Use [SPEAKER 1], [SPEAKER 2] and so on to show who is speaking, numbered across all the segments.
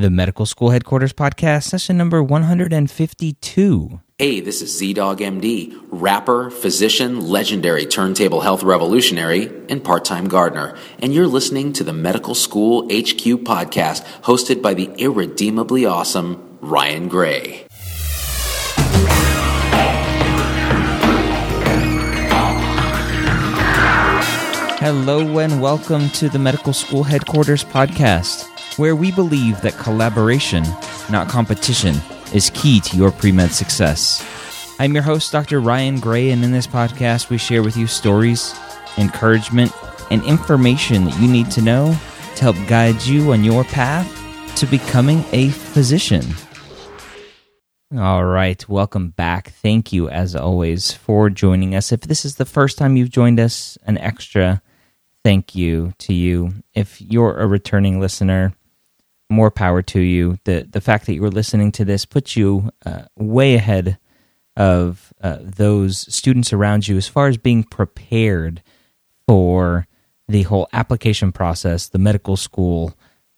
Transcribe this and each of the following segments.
[SPEAKER 1] the Medical School Headquarters Podcast, session number 152.
[SPEAKER 2] Hey, this is ZDogg MD, rapper, physician, legendary turntable health revolutionary, and part time gardener. And you're listening to the Medical School HQ podcast, hosted by the irredeemably awesome Ryan Gray.
[SPEAKER 1] Hello, and welcome to the Medical School Headquarters Podcast where we believe that collaboration, not competition, is key to your pre med success. I'm your host, Dr. Ryan Gray, and in this podcast, we share with you stories, encouragement, and information that you need to know to help guide you on your path to becoming a physician. All right, welcome back. Thank you, as always, for joining us. If this is the first time you've joined us, an extra thank you to you. If you're a returning listener, more power to you. The the fact that you were listening to this puts you uh, way ahead of uh, those students around you as far as being prepared for the whole application process, the medical school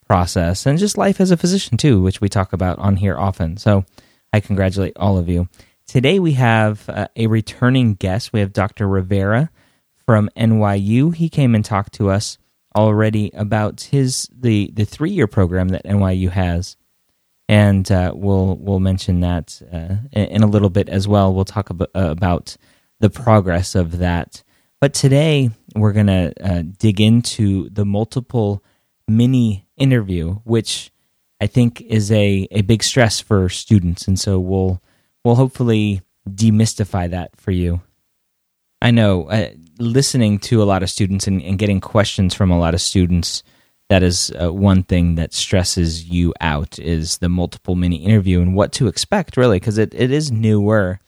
[SPEAKER 1] process, and just life as a physician too, which we talk about on here often. So I congratulate all of you. Today we have uh, a returning guest. We have Dr. Rivera from NYU. He came and talked to us already about his the the three year program that NYU has, and uh, we'll we'll mention that uh, in a little bit as well. We'll talk about, uh, about the progress of that. But today we're gonna uh, dig into the multiple mini interview, which I think is a a big stress for students, and so we'll we'll hopefully demystify that for you. I know uh, listening to a lot of students and, and, getting questions from a lot of students. That is uh, one thing that stresses you out is the multiple mini interview and what to expect really because it, it is newer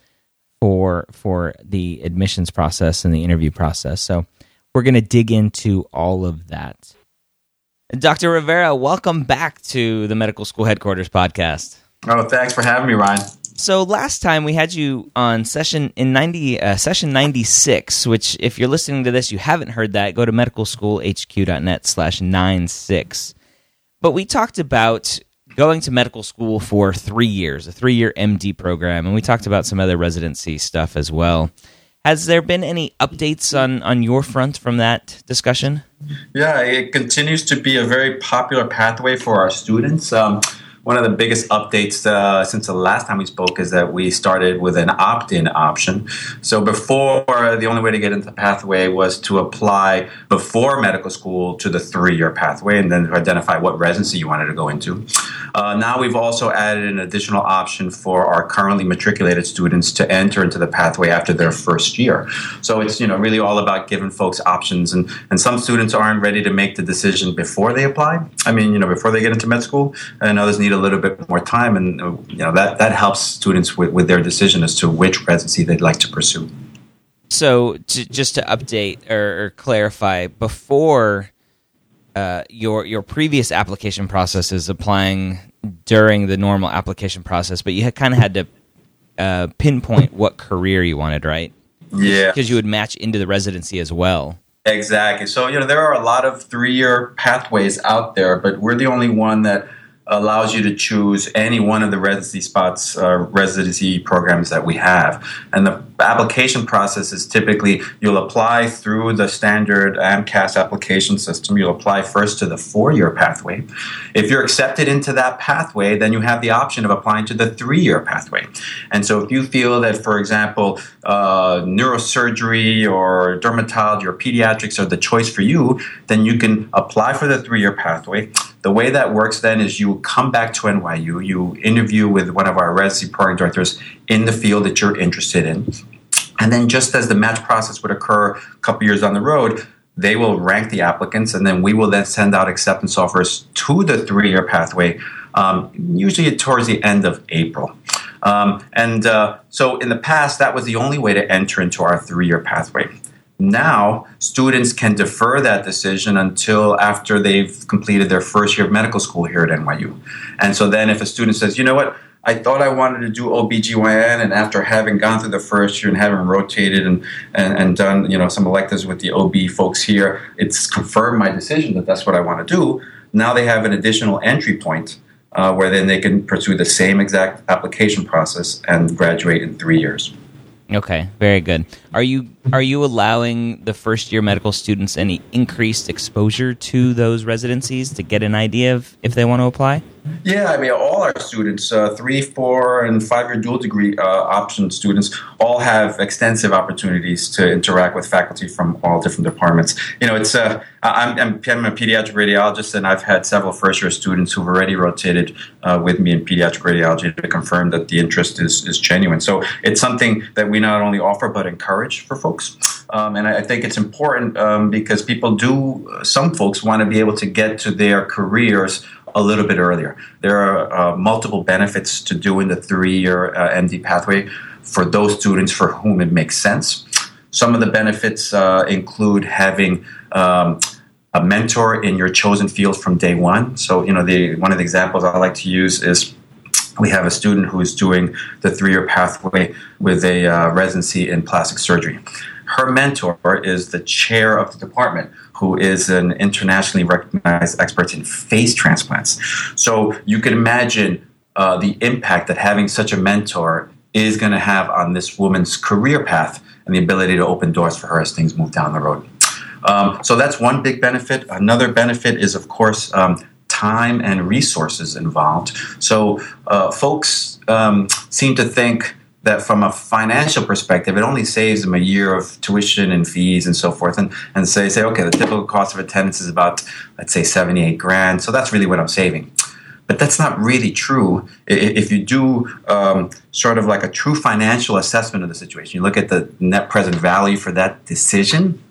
[SPEAKER 1] for for the admissions process and the interview process. So we're going to dig into all of that. Dr. Rivera, welcome back to the Medical School Headquarters podcast.
[SPEAKER 3] Oh, thanks for having me, Ryan.
[SPEAKER 1] So last time we had you on session in 90 uh, session 96, which if you're listening to this you haven't heard that, go to medicalschoolhq.net slash 96. But we talked about going to medical school for three years, a three-year MD program, and we talked about some other residency stuff as well. Has there been any updates on, on your front from that discussion?
[SPEAKER 3] Yeah, it continues to be a very popular pathway for our students. Um, one of the biggest updates uh, since the last time we spoke is that we started with an opt-in option. So before, the only way to get into the pathway was to apply before medical school to the three-year pathway, and then to identify what residency you wanted to go into. Uh, now we've also added an additional option for our currently matriculated students to enter into the pathway after their first year. So it's you know really all about giving folks options, and and some students aren't ready to make the decision before they apply. I mean, you know, before they get into med school, and others need need a little bit more time, and you know that that helps students with, with their decision as to which residency they'd like to pursue.
[SPEAKER 1] So, to, just to update or, or clarify, before uh, your your previous application process is applying during the normal application process, but you kind of had to uh, pinpoint what career you wanted, right?
[SPEAKER 3] Yeah,
[SPEAKER 1] because you would match into the residency as well.
[SPEAKER 3] Exactly. So you know there are a lot of three year pathways out there, but we're the only one that allows you to choose any one of the residency spots, uh, residency programs that we have. And the application process is typically you'll apply through the standard AMCAS application system. You'll apply first to the four year pathway. If you're accepted into that pathway, then you have the option of applying to the three year pathway. And so if you feel that, for example, uh, neurosurgery or dermatology or pediatrics are the choice for you, then you can apply for the three year pathway. The way that works then is you come back to NYU, you interview with one of our residency program directors in the field that you're interested in. And then, just as the match process would occur a couple years down the road, they will rank the applicants, and then we will then send out acceptance offers to the three year pathway, um, usually towards the end of April. Um, and uh, so, in the past, that was the only way to enter into our three year pathway. Now, students can defer that decision until after they've completed their first year of medical school here at NYU. And so then if a student says, you know what, I thought I wanted to do OBGYN, and after having gone through the first year and having rotated and, and, and done you know some electives with the OB folks here, it's confirmed my decision that that's what I want to do. Now they have an additional entry point uh, where then they can pursue the same exact application process and graduate in three years.
[SPEAKER 1] Okay, very good. Are you are you allowing the first year medical students any increased exposure to those residencies to get an idea of if they want to apply?
[SPEAKER 3] Yeah, I mean, all our students, uh, three, four, and five year dual degree uh, option students, all have extensive opportunities to interact with faculty from all different departments. You know, it's uh, I'm, I'm, I'm, a pediatric radiologist, and I've had several first year students who've already rotated uh, with me in pediatric radiology to confirm that the interest is, is genuine. So it's something that we not only offer but encourage for folks. Um, and I, think it's important um, because people do, some folks want to be able to get to their careers a little bit earlier. There are uh, multiple benefits to doing the three year uh, MD pathway for those students for whom it makes sense. Some of the benefits uh, include having um, a mentor in your chosen field from day one. So, you know, the one of the examples I like to use is we have a student who is doing the three year pathway with a uh, residency in plastic surgery. Her mentor is the chair of the department, who is an internationally recognized expert in face transplants. So you can imagine uh, the impact that having such a mentor is going to have on this woman's career path and the ability to open doors for her as things move down the road. Um, so that's one big benefit. Another benefit is, of course, um, time and resources involved. So uh, folks um, seem to think that from a financial perspective, it only saves them a year of tuition and fees and so forth. And, and say, say, okay, the typical cost of attendance is about, let's say, 78 grand. So that's really what I'm saving. But that's not really true. If you do um, sort of like a true financial assessment of the situation, you look at the net present value for that decision,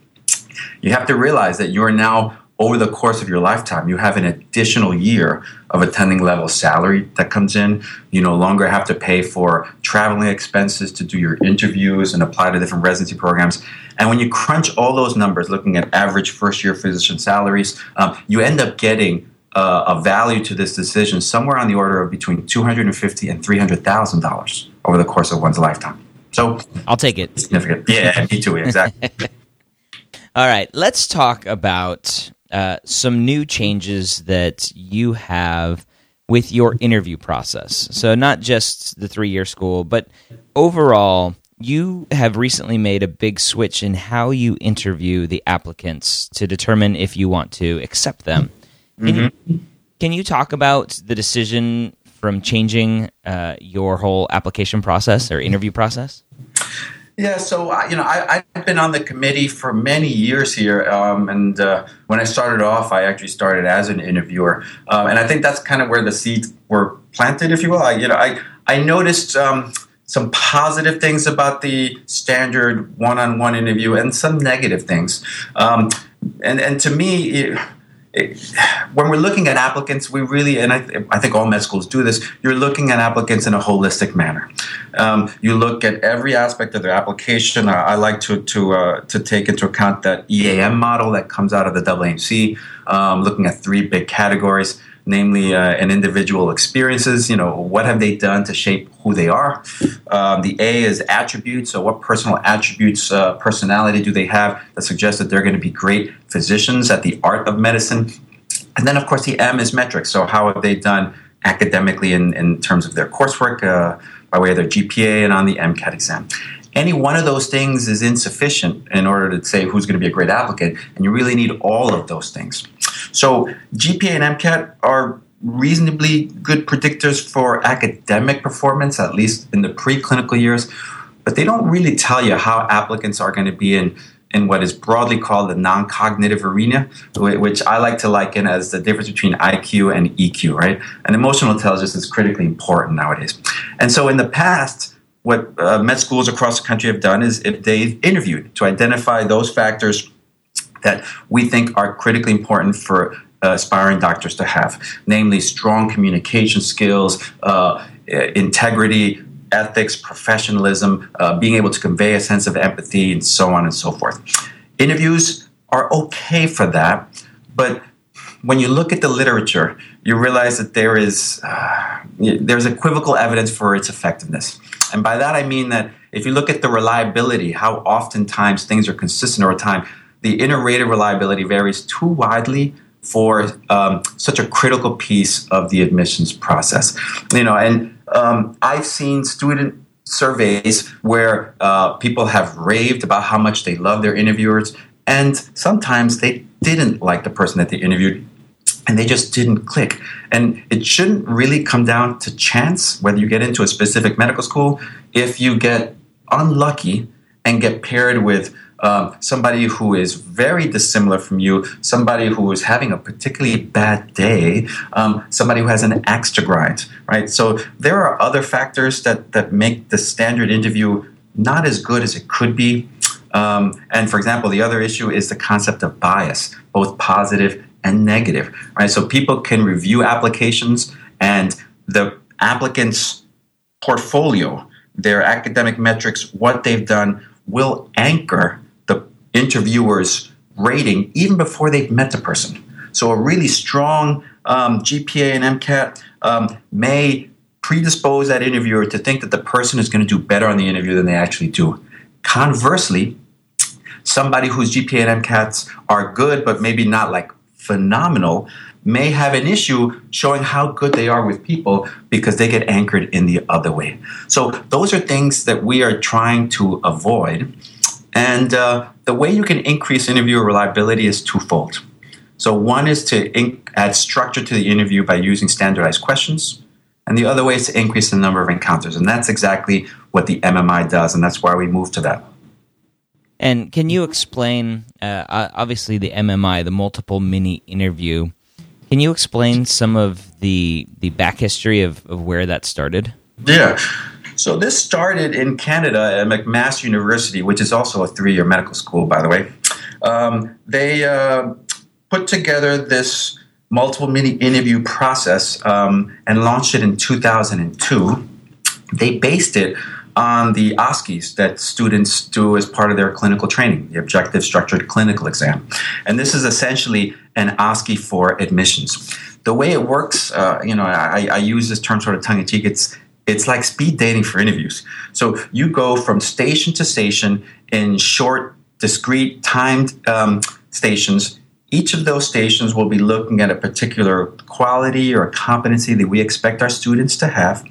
[SPEAKER 3] you have to realize that you're now over the course of your lifetime, you have an additional year of attending level salary that comes in. You no longer have to pay for traveling expenses to do your interviews and apply to different residency programs. And when you crunch all those numbers, looking at average first year physician salaries, um, you end up getting uh, a value to this decision somewhere on the order of between two hundred and fifty and three hundred thousand dollars over the course of one's lifetime. So
[SPEAKER 1] I'll take it.
[SPEAKER 3] Significant. Yeah, me too. Exactly.
[SPEAKER 1] All right, let's talk about uh, some new changes that you have with your interview process. So, not just the three year school, but overall, you have recently made a big switch in how you interview the applicants to determine if you want to accept them. Can, mm-hmm. you, can you talk about the decision from changing uh, your whole application process or interview process?
[SPEAKER 3] Yeah, so you know, I, have been on the committee for many years here, um, and uh, when I started off, I actually started as an interviewer, um, and I think that's kind of where the seeds were planted, if you will. I, you know, I I noticed um, some positive things about the standard one-on-one interview, and some negative things, um, and and to me. It, when we're looking at applicants, we really, and I, th- I, think all med schools do this, you're looking at applicants in a holistic manner. Um, you look at every aspect of their application. I, I like to to uh, to take into account that EAM model that comes out of the AAMC, um, looking at three big categories namely uh, an individual experiences. You know, what have they done to shape who they are? Um, the A is attributes. So, what personal attributes, uh, personality do they have that suggest that they're going to be great physicians at the art of medicine? And then, of course, the M is metrics. So, how have they done academically in, in terms of their coursework uh, by way of their GPA and on the MCAT exam? Any one of those things is insufficient in order to say who's going to be a great applicant, and you really need all of those things. So GPA and MCAT are reasonably good predictors for academic performance, at least in the preclinical years, but they don't really tell you how applicants are going to be in in what is broadly called the non-cognitive arena, which I like to liken as the difference between IQ and EQ, right? And emotional intelligence is critically important nowadays. And so in the past, what uh, med schools across the country have done is if they've interviewed to identify those factors that we think are critically important for uh, aspiring doctors to have, namely strong communication skills, uh, integrity, ethics, professionalism, uh, being able to convey a sense of empathy, and so on and so forth. Interviews are okay for that, but when you look at the literature, you realize that there is uh, there's equivocal evidence for its effectiveness. And by that I mean that if you look at the reliability, how oftentimes things are consistent over time, the inter-rater reliability varies too widely for um, such a critical piece of the admissions process. You know, and um, I've seen student surveys where uh, people have raved about how much they love their interviewers, and sometimes they didn't like the person that they interviewed and they just didn't click. And it shouldn't really come down to chance whether you get into a specific medical school. If you get unlucky and get paired with um, somebody who is very dissimilar from you, somebody who is having a particularly bad day, um, somebody who has an axe to grind, right? So there are other factors that, that make the standard interview not as good as it could be. Um, and for example, the other issue is the concept of bias, both positive and negative, right? So people can review applications and the applicant's portfolio, their academic metrics, what they've done will anchor interviewer's rating even before they've met the person. So a really strong um, GPA and MCAT um, may predispose that interviewer to think that the person is going to do better on the interview than they actually do. Conversely, somebody whose GPA and MCATs are good, but maybe not like phenomenal may have an issue showing how good they are with people because they get anchored in the other way. So, those are things that we are trying to avoid. And uh, the way you can increase interview reliability is twofold. So, one is to in- add structure to the interview by using standardized questions. And the other way is to increase the number of encounters. And that's exactly what the MMI does. And that's why we moved to that.
[SPEAKER 1] And can you explain, uh, obviously, the MMI, the multiple mini interview? Can you explain some of the the back history of, of where that started?
[SPEAKER 3] Yeah. So this started in Canada at McMaster University, which is also a three year medical school, by the way. Um, they uh, put together this multiple mini interview process um, and launched it in 2002. They based it on the OSCEs that students do as part of their clinical training, the Objective Structured Clinical Exam. And this is essentially an OSCE for admissions. The way it works, uh, you know, I, I, use this term sort of tongue in cheek. It's it's like speed dating for interviews. So you go from station to station in short, discrete, timed um, stations. Each of those stations will be looking at a particular quality or competency that we expect our students to have.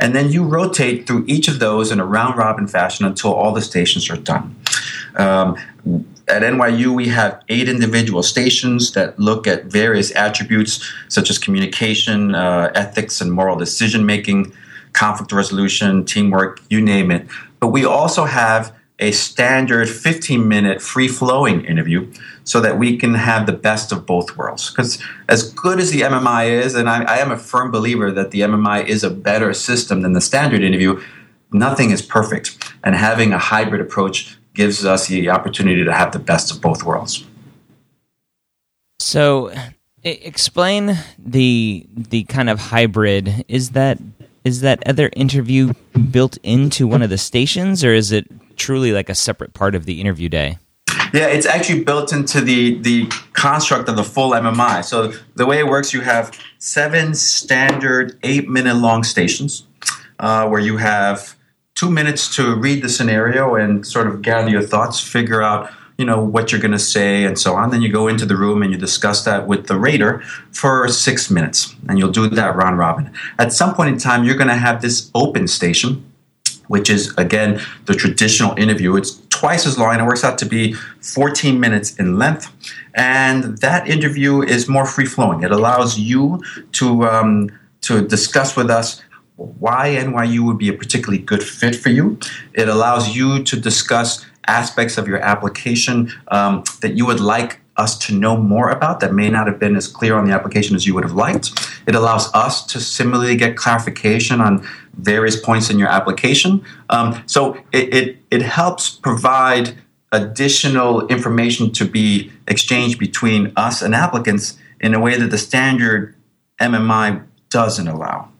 [SPEAKER 3] And then you rotate through each of those in a round robin fashion until all the stations are done. Um, at NYU, we have eight individual stations that look at various attributes such as communication, uh, ethics, and moral decision making, conflict resolution, teamwork, you name it. But we also have a standard 15 minute free flowing interview so that we can have the best of both worlds. Because as good as the MMI is, and I, I, am a firm believer that the MMI is a better system than the standard interview, nothing is perfect. And having a hybrid approach gives us the opportunity to have the best of both worlds.
[SPEAKER 1] So, explain the the kind of hybrid. Is that is that other interview built into one of the stations, or is it truly like a separate part of the interview day?
[SPEAKER 3] Yeah, it's actually built into the the construct of the full MMI. So the way it works, you have seven standard eight minute long stations uh, where you have two minutes to read the scenario and sort of gather your thoughts, figure out you know what you're going to say and so on then you go into the room and you discuss that with the rater for six minutes and you'll do that round robin at some point in time you're going to have this open station which is again the traditional interview. It's twice as long. and It works out to be 14 minutes in length, and that interview is more free flowing. It allows you to um, to discuss with us why NYU would be a particularly good fit for you. It allows you to discuss aspects of your application um, that you would like us to know more about that may not have been as clear on the application as you would have liked. It allows us to similarly get clarification on various points in your application. Um, so it, it, it helps provide additional information to be exchanged between us and applicants in a way that the standard MMI doesn't allow.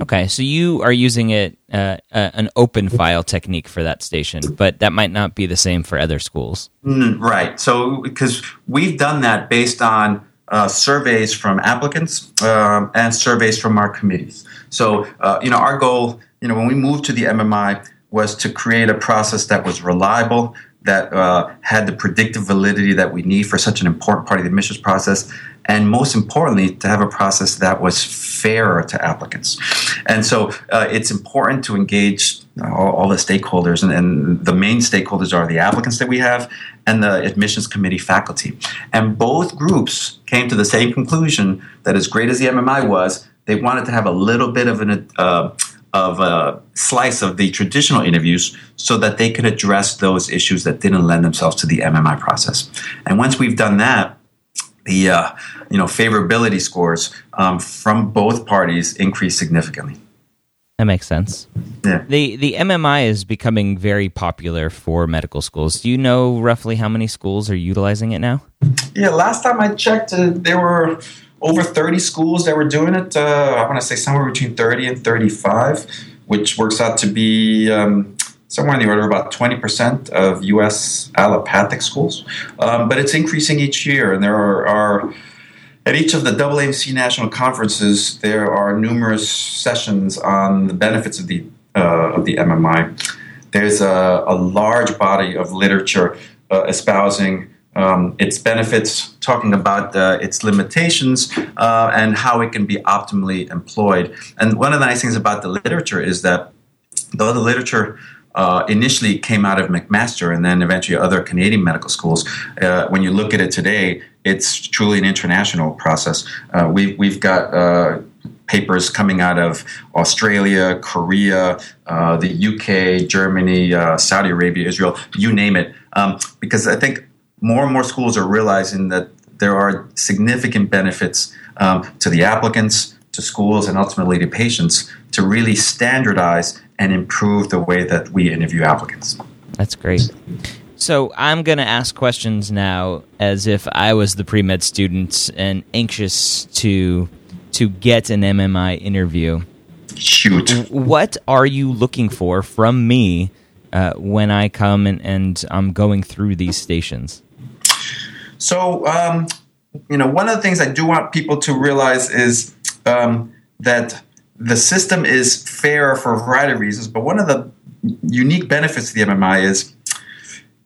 [SPEAKER 1] Okay, so you are using it uh, uh, an open file technique for that station, but that might not be the same for other schools.
[SPEAKER 3] Mm, right. So because we've done that based on uh, surveys from applicants um, and surveys from our committees. So uh, you know, our goal, you know, when we moved to the MMI was to create a process that was reliable, that uh, had the predictive validity that we need for such an important part of the admissions process, and most importantly, to have a process that was fairer to applicants. And so uh, it's important to engage all, all the stakeholders, and, and, the main stakeholders are the applicants that we have and the admissions committee faculty. And both groups came to the same conclusion that as great as the MMI was, they wanted to have a little bit of an uh, of a slice of the traditional interviews so that they could address those issues that didn't lend themselves to the MMI process. And once we've done that, the uh, you know favorability scores um, from both parties increase significantly.
[SPEAKER 1] That makes sense.
[SPEAKER 3] Yeah.
[SPEAKER 1] The the MMI is becoming very popular for medical schools. Do you know roughly how many schools are utilizing it now?
[SPEAKER 3] Yeah, last time I checked, uh, there were over 30 schools that were doing it. Uh, I want to say somewhere between 30 and 35, which works out to be um, somewhere in the order of about 20% of U.S. allopathic schools. Um, but it's increasing each year, and there are, are at each of the AAMC national conferences, there are numerous sessions on the benefits of the uh, of the MMI. There's a, a large body of literature uh, espousing um, its benefits, talking about uh, its limitations, uh, and how it can be optimally employed. And one of the nice things about the literature is that though the literature uh, initially came out of McMaster and then eventually other Canadian medical schools. Uh, when you look at it today, it's truly an international process. Uh, we've, we've got uh, papers coming out of Australia, Korea, uh, the UK, Germany, uh, Saudi Arabia, Israel, you name it. Um, because I think more and more schools are realizing that there are significant benefits um, to the applicants, to schools, and ultimately to patients to really standardize and improve the way that we interview applicants.
[SPEAKER 1] That's great. So I'm going to ask questions now as if I was the pre med student and anxious to to get an MMI interview.
[SPEAKER 3] Shoot.
[SPEAKER 1] What are you looking for from me uh, when I come and, and I'm going through these stations?
[SPEAKER 3] So, um, you know, one of the things I do want people to realize is um, that the system is fair for a variety of reasons, but one of the unique benefits of the MMI is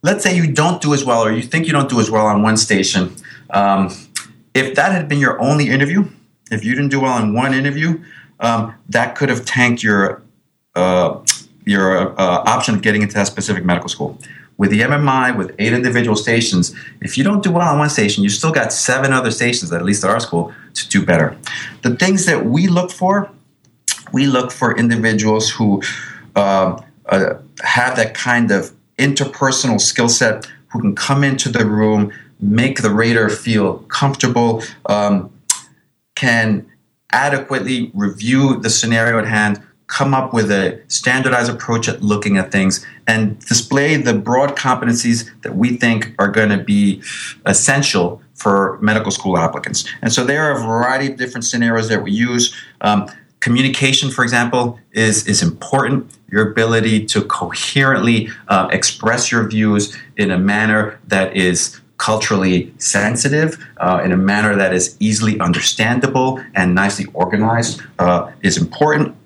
[SPEAKER 3] let's say you don't do as well or you think you don't do as well on one station. Um, if that had been your only interview, if you didn't do well in one interview, um, that could have tanked your uh, your uh, option of getting into that specific medical school. With the MMI, with eight individual stations, if you don't do well on one station, you still got seven other stations, at least at our school, to do better. The things that we look for, we look for individuals who uh, uh, have that kind of interpersonal skill set, who can come into the room, make the rater feel comfortable, um, can adequately review the scenario at hand, come up with a standardized approach at looking at things and display the broad competencies that we think are going to be essential for medical school applicants. And so there are a variety of different scenarios that we use. Um, communication, for example, is, is important. Your ability to coherently uh, express your views in a manner that is culturally sensitive, uh, in a manner that is easily understandable and nicely organized, uh, is important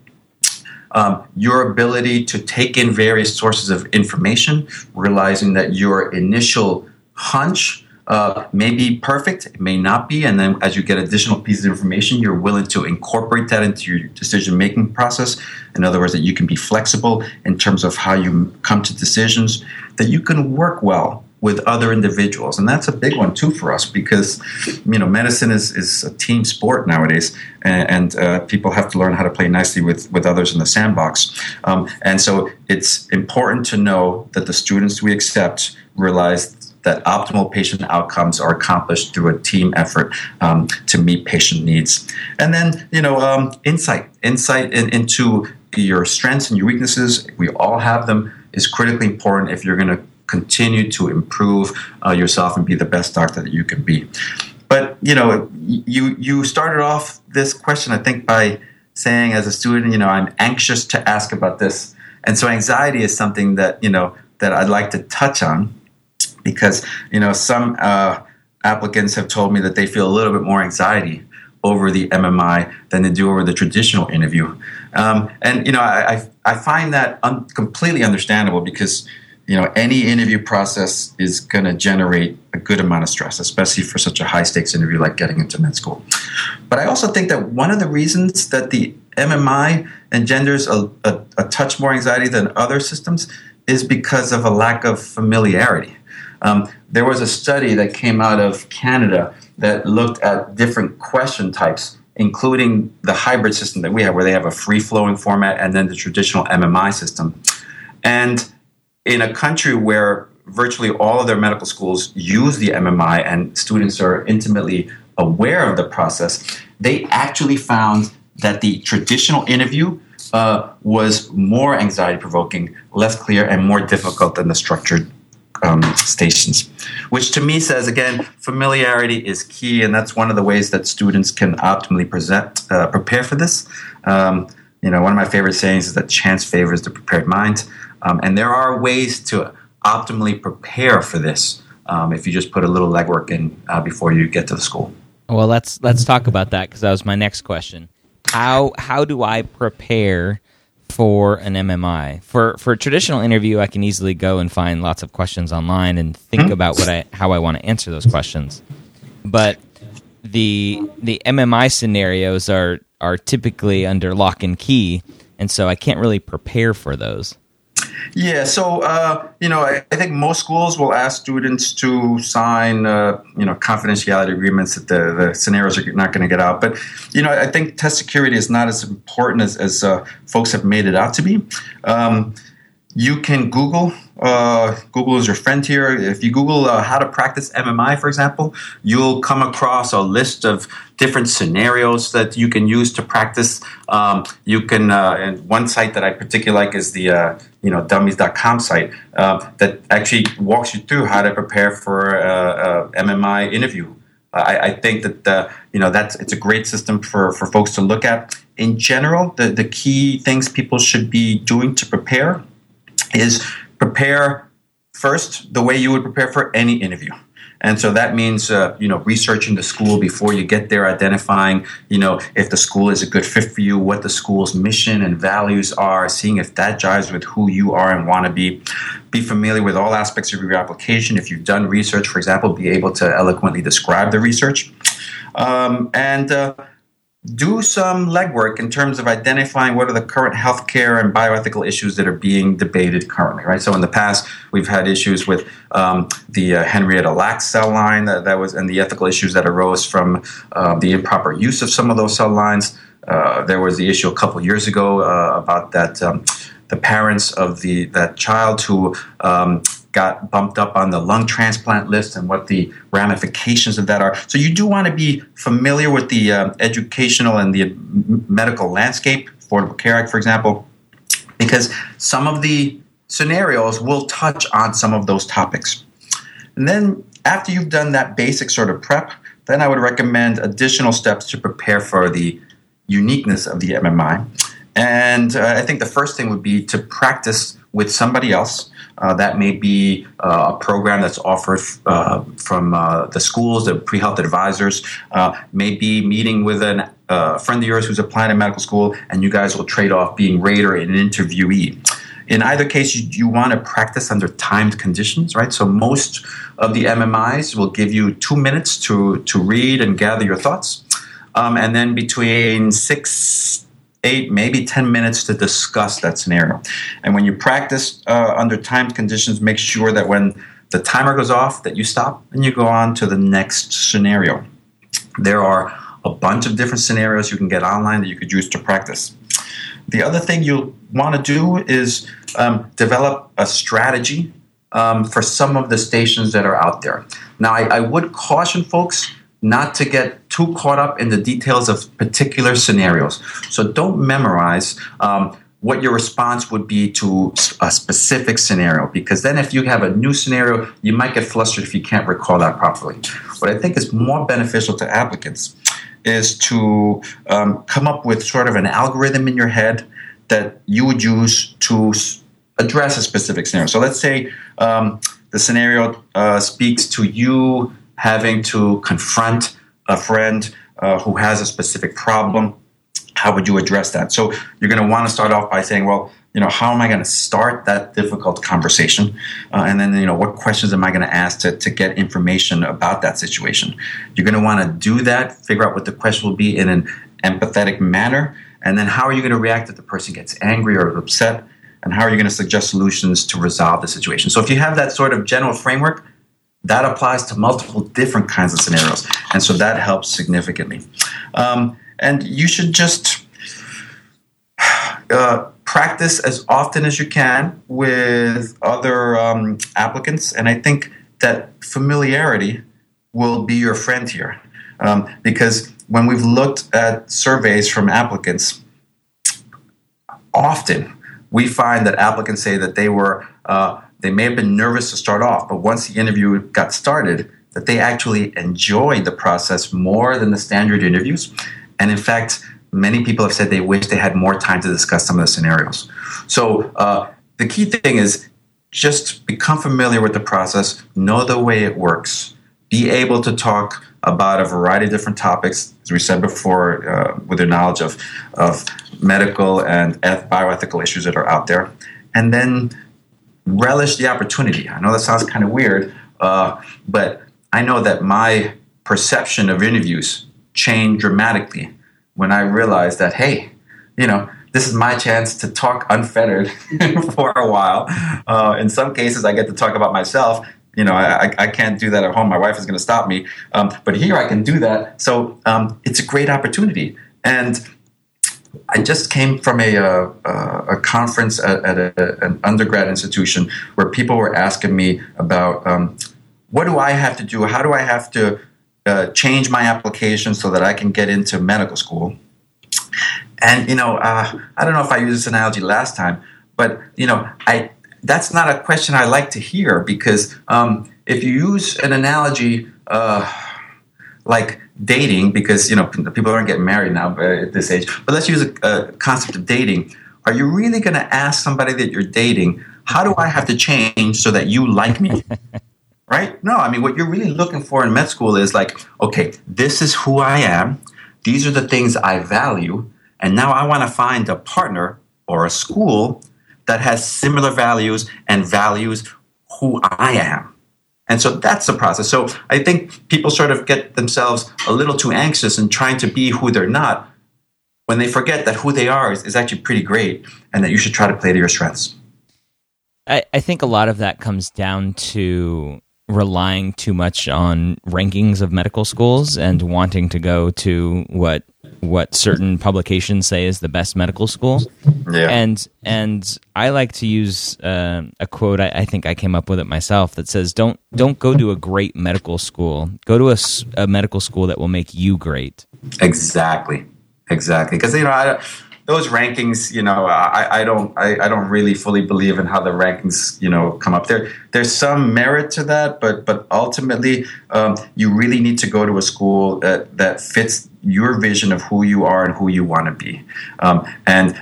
[SPEAKER 3] um, your ability to take in various sources of information, realizing that your initial hunch uh, may be perfect, it may not be, and then as you get additional pieces of information, you're willing to incorporate that into your decision making process. In other words, that you can be flexible in terms of how you come to decisions, that you can work well with other individuals. And that's a big one too for us because you know medicine is, is a team sport nowadays and, and uh, people have to learn how to play nicely with, with others in the sandbox. Um, and so it's important to know that the students we accept realize that optimal patient outcomes are accomplished through a team effort um, to meet patient needs. And then you know um, insight. Insight in, into your strengths and your weaknesses. We all have them. Is critically important if you're going to continue to improve uh, yourself and be the best doctor that you can be. But you know, you you started off this question, I think, by saying as a student, you know, I'm anxious to ask about this, and so anxiety is something that you know that I'd like to touch on because you know some uh, applicants have told me that they feel a little bit more anxiety over the MMI than they do over the traditional interview, um, and you know I, I, I find that un- completely understandable because you know, any interview process is going to generate a good amount of stress, especially for such a high stakes interview like getting into med school. But I also think that one of the reasons that the MMI engenders a, a, a touch more anxiety than other systems is because of a lack of familiarity. Um, there was a study that came out of Canada that looked at different question types, including the hybrid system that we have, where they have a free flowing format and then the traditional MMI system. And in a country where virtually all of their medical schools use the MMI and students are intimately aware of the process, they actually found that the traditional interview uh, was more anxiety provoking, less clear, and more difficult than the structured um, stations. Which to me says, again, familiarity is key, and that's one of the ways that students can optimally present, uh, prepare for this. Um, you know, one of my favorite sayings is that chance favors the prepared mind. Um, and there are ways to optimally prepare for this um, if you just put a little legwork in uh, before you get to the school.
[SPEAKER 1] Well, let's let's talk about that because that was my next question. How how do I prepare for an MMI? For for a traditional interview, I can easily go and find lots of questions online and think mm-hmm. about what I how I want to answer those questions. But the the MMI scenarios are are typically under lock and key, and so I can't really prepare for those.
[SPEAKER 3] Yeah, so uh, you know, I, I, think most schools will ask students to sign, uh, you know, confidentiality agreements that the, the scenarios are not going to get out. But you know, I think test security is not as important as, as uh, folks have made it out to be. Um, you can Google. Uh, Google is your friend here. If you Google uh, how to practice MMI, for example, you'll come across a list of different scenarios that you can use to practice. Um, you can, uh, and one site that I particularly like is the uh, you know dummies.com site uh, that actually walks you through how to prepare for a, a MMI interview. I, I, think that you know that's it's a great system for, for folks to look at. In general, the, the key things people should be doing to prepare is prepare first the way you would prepare for any interview. And so that means, uh, you know, researching the school before you get there, identifying, you know, if the school is a good fit for you, what the school's mission and values are, seeing if that jives with who you are and want to be. Be familiar with all aspects of your application. If you've done research, for example, be able to eloquently describe the research. Um, and uh, do some legwork in terms of identifying what are the current healthcare and bioethical issues that are being debated currently, right? So in the past, we've had issues with um, the uh, Henrietta Lacks cell line that, that, was, and the ethical issues that arose from uh, the improper use of some of those cell lines. Uh, there was the issue a couple years ago uh, about that um, the parents of the that child who um, got bumped up on the lung transplant list and what the ramifications of that are. So you do want to be familiar with the uh, educational and the medical landscape, Affordable Care Act, for example, because some of the scenarios will touch on some of those topics. And then after you've done that basic sort of prep, then I would recommend additional steps to prepare for the uniqueness of the MMI. And uh, I think the first thing would be to practice with somebody else uh, that may be uh, a program that's offered uh, from uh, the schools, the pre health advisors, uh, maybe meeting with a uh, friend of yours who's applying to medical school, and you guys will trade off being rater and an interviewee. In either case, you, you want to practice under timed conditions, right? So most of the MMIs will give you two minutes to, to read and gather your thoughts. Um, and then between six eight, maybe 10 minutes to discuss that scenario. And when you practice uh, under timed conditions, make sure that when the timer goes off, that you stop and you go on to the next scenario. There are a bunch of different scenarios you can get online that you could use to practice. The other thing you'll want to do is um, develop a strategy um, for some of the stations that are out there. Now, I, I would caution folks not to get too caught up in the details of particular scenarios. So don't memorize um, what your response would be to a specific scenario, because then if you have a new scenario, you might get flustered if you can't recall that properly. What I think is more beneficial to applicants is to um, come up with sort of an algorithm in your head that you would use to address a specific scenario. So let's say um, the scenario uh, speaks to you having to confront a friend uh, who has a specific problem how would you address that? So you're going to want to start off by saying, well, you know, how am I going to start that difficult conversation? Uh, and then, you know, what questions am I going to ask to, to get information about that situation? You're going to want to do that, figure out what the question will be in an empathetic manner. And then how are you going to react if the person gets angry or upset? And how are you going to suggest solutions to resolve the situation? So if you have that sort of general framework, that applies to multiple different kinds of scenarios. And so that helps significantly. Um, and you should just uh, practice as often as you can with other um, applicants. And I think that familiarity will be your friend here. Um, because when we've looked at surveys from applicants, often we find that applicants say that they were uh, they may have been nervous to start off, but once the interview got started, that they actually enjoyed the process more than the standard interviews. And in fact, many people have said they wish they had more time to discuss some of the scenarios. So uh, the key thing is just become familiar with the process, know the way it works, be able to talk about a variety of different topics, as we said before, uh, with your knowledge of, of medical and bioethical issues that are out there, and then relish the opportunity. I know that sounds kind of weird, uh, but I know that my perception of interviews changed dramatically when I realized that, hey, you know, this is my chance to talk unfettered for a while. Uh, in some cases, I get to talk about myself. You know, I, I can't do that at home. My wife is going to stop me. Um, but here I can do that. So um, it's a great opportunity. And I just came from a, uh, uh, a conference at, at a, an undergrad institution where people were asking me about um, what do I have to do? How do I have to uh, change my application so that I can get into medical school? And you know, uh, I don't know if I used this analogy last time, but you know, I that's not a question I like to hear because um, if you use an analogy uh, like dating, because you know people aren't getting married now uh, at this age, but let's use a, a concept of dating. Are you really going to ask somebody that you're dating, how do I have to change so that you like me? right? No, I mean, what you're really looking for in med school is like, okay, this is who I am. These are the things I value. And now I want to find a partner or a school that has similar values and values who I am. And so that's the process. So I think people sort of get themselves a little too anxious in trying to be who they're not when they forget that who they are is, is actually pretty great and that you should try to play to your strengths.
[SPEAKER 1] I, I think a lot of that comes down to relying too much on rankings of medical schools and wanting to go to what what certain publications say is the best medical school.
[SPEAKER 3] Yeah.
[SPEAKER 1] And and I like to use uh, a quote. I, I, think I came up with it myself that says, "Don't don't go to a great medical school. Go to a, a medical school that will make you great."
[SPEAKER 3] Exactly. Exactly. Because you know. I, those rankings, you know, I, I don't I, I, don't really fully believe in how the rankings, you know, come up. There there's some merit to that, but but ultimately, um, you really need to go to a school that that fits your vision of who you are and who you want to be. Um, and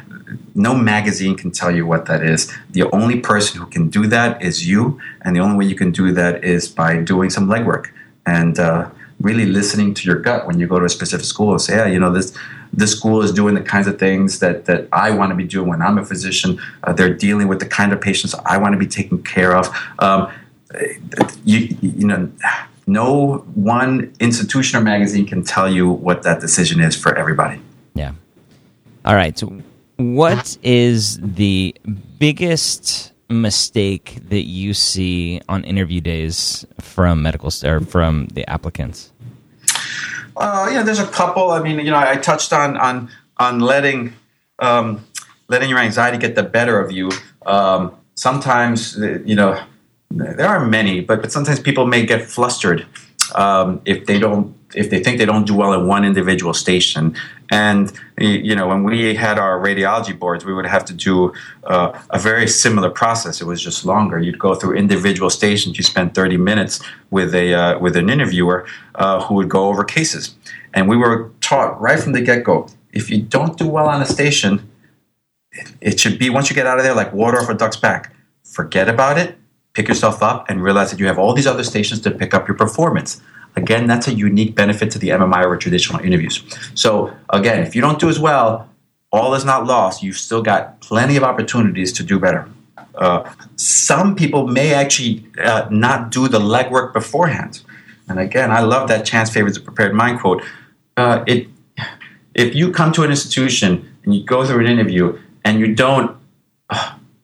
[SPEAKER 3] no magazine can tell you what that is. The only person who can do that is you, and the only way you can do that is by doing some legwork and uh, really listening to your gut when you go to a specific school and say, yeah, you know, this this school is doing the kinds of things that, that I want to be doing when I'm a physician. Uh, they're dealing with the kind of patients I want to be taking care of. Um, you, you know, no one institution or magazine can tell you what that decision is for everybody.
[SPEAKER 1] Yeah. All right. So, what is the biggest mistake that you see on interview days from medical or from the applicants?
[SPEAKER 3] Uh, yeah, there's a couple. I mean, you know, I touched on on on letting um, letting your anxiety get the better of you. Um, sometimes, uh, you know, there are many, but but sometimes people may get flustered um, if they don't if they think they don't do well in one individual station. And you know, when we had our radiology boards, we would have to do uh, a very similar process. It was just longer. You'd go through individual stations. You spend 30 minutes with a uh, with an interviewer uh, who would go over cases. And we were taught right from the get go: if you don't do well on a station, it, it should be once you get out of there like water off a duck's back. Forget about it. Pick yourself up and realize that you have all these other stations to pick up your performance. Again, that's a unique benefit to the MMI over traditional interviews. So, again, if you don't do as well, all is not lost. You've still got plenty of opportunities to do better. Uh, some people may actually uh, not do the legwork beforehand. And again, I love that chance favors a prepared mind quote. Uh, it, if you come to an institution and you go through an interview and you don't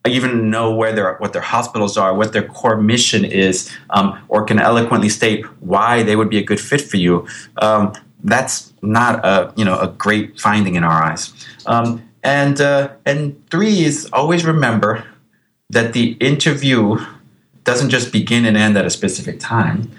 [SPEAKER 3] uh, even know where their what their hospitals are, what their core mission is, um, or can eloquently state why they would be a good fit for you, um, that's not a you know a great finding in our eyes. Um, and uh, and three is always remember that the interview doesn't just begin and end at a specific time.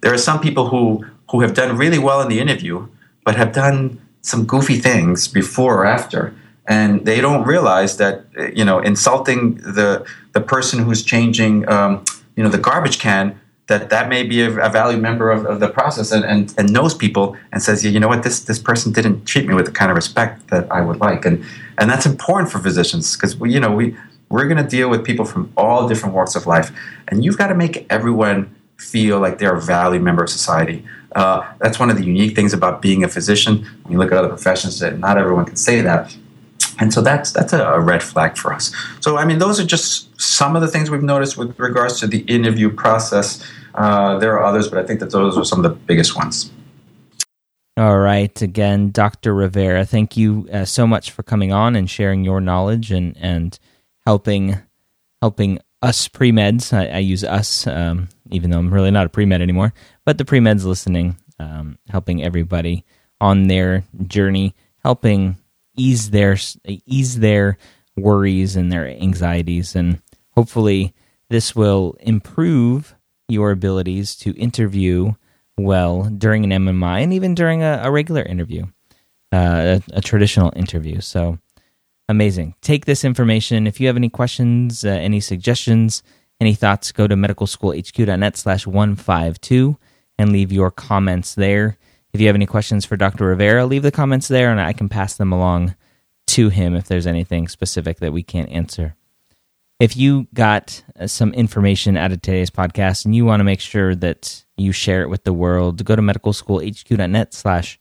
[SPEAKER 3] There are some people who who have done really well in the interview, but have done some goofy things before or after and they don't realize that you know insulting the the person who's changing um, you know the garbage can that that may be a, a valued member of, of the process and, and, and knows people and says yeah, you know what? This this person didn't treat me with the kind of respect that I would like. And and that's important for physicians because we you know we we're going to deal with people from all different walks of life. And you've got to make everyone feel like they're a valued member of society. Uh, that's one of the unique things about being a physician. When you look at other professions that not everyone can say that and so that's that's a, red flag for us. So I mean, those are just some of the things we've noticed with regards to the interview process. Uh, there are others, but I think that those are some of the biggest ones.
[SPEAKER 1] All right. Again, Dr. Rivera, thank you uh, so much for coming on and sharing your knowledge and and helping helping us pre meds. I, I, use us, um, even though I'm really not a pre med anymore, but the pre meds listening, um, helping everybody on their journey, helping ease their ease their worries and their anxieties, and hopefully this will improve your abilities to interview well during an MMI and even during a, a regular interview, uh, a, a, traditional interview. So amazing. Take this information. If you have any questions, uh, any suggestions, any thoughts, go to medicalschoolhq.net slash 152 and leave your comments there. If you have any questions for Dr. Rivera, leave the comments there and I can pass them along to him if there's anything specific that we can't answer. If you got uh, some information out of today's podcast and you want to make sure that you share it with the world, go to medicalschoolhq.net slash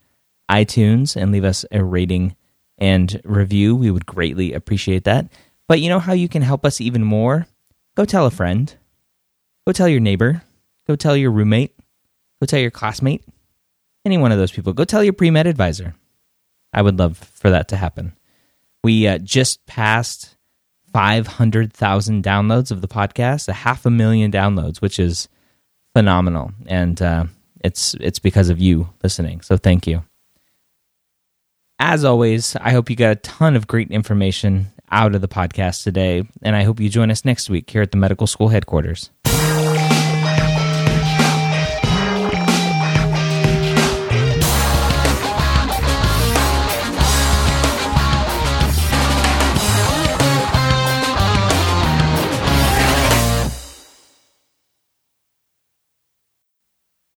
[SPEAKER 1] iTunes and leave us a rating and review. We would greatly appreciate that. But you know how you can help us even more? Go tell a friend. Go tell your neighbor. Go tell your roommate. Go tell your classmate any one of those people. Go tell your pre med advisor. I would love for that to happen. We uh, just passed 500,000 downloads of the podcast, a half a million downloads, which is phenomenal. And uh, it's, it's because of you listening. So thank you. As always, I hope you got a ton of great information out of the podcast today. And I hope you join us next week here at the medical school headquarters.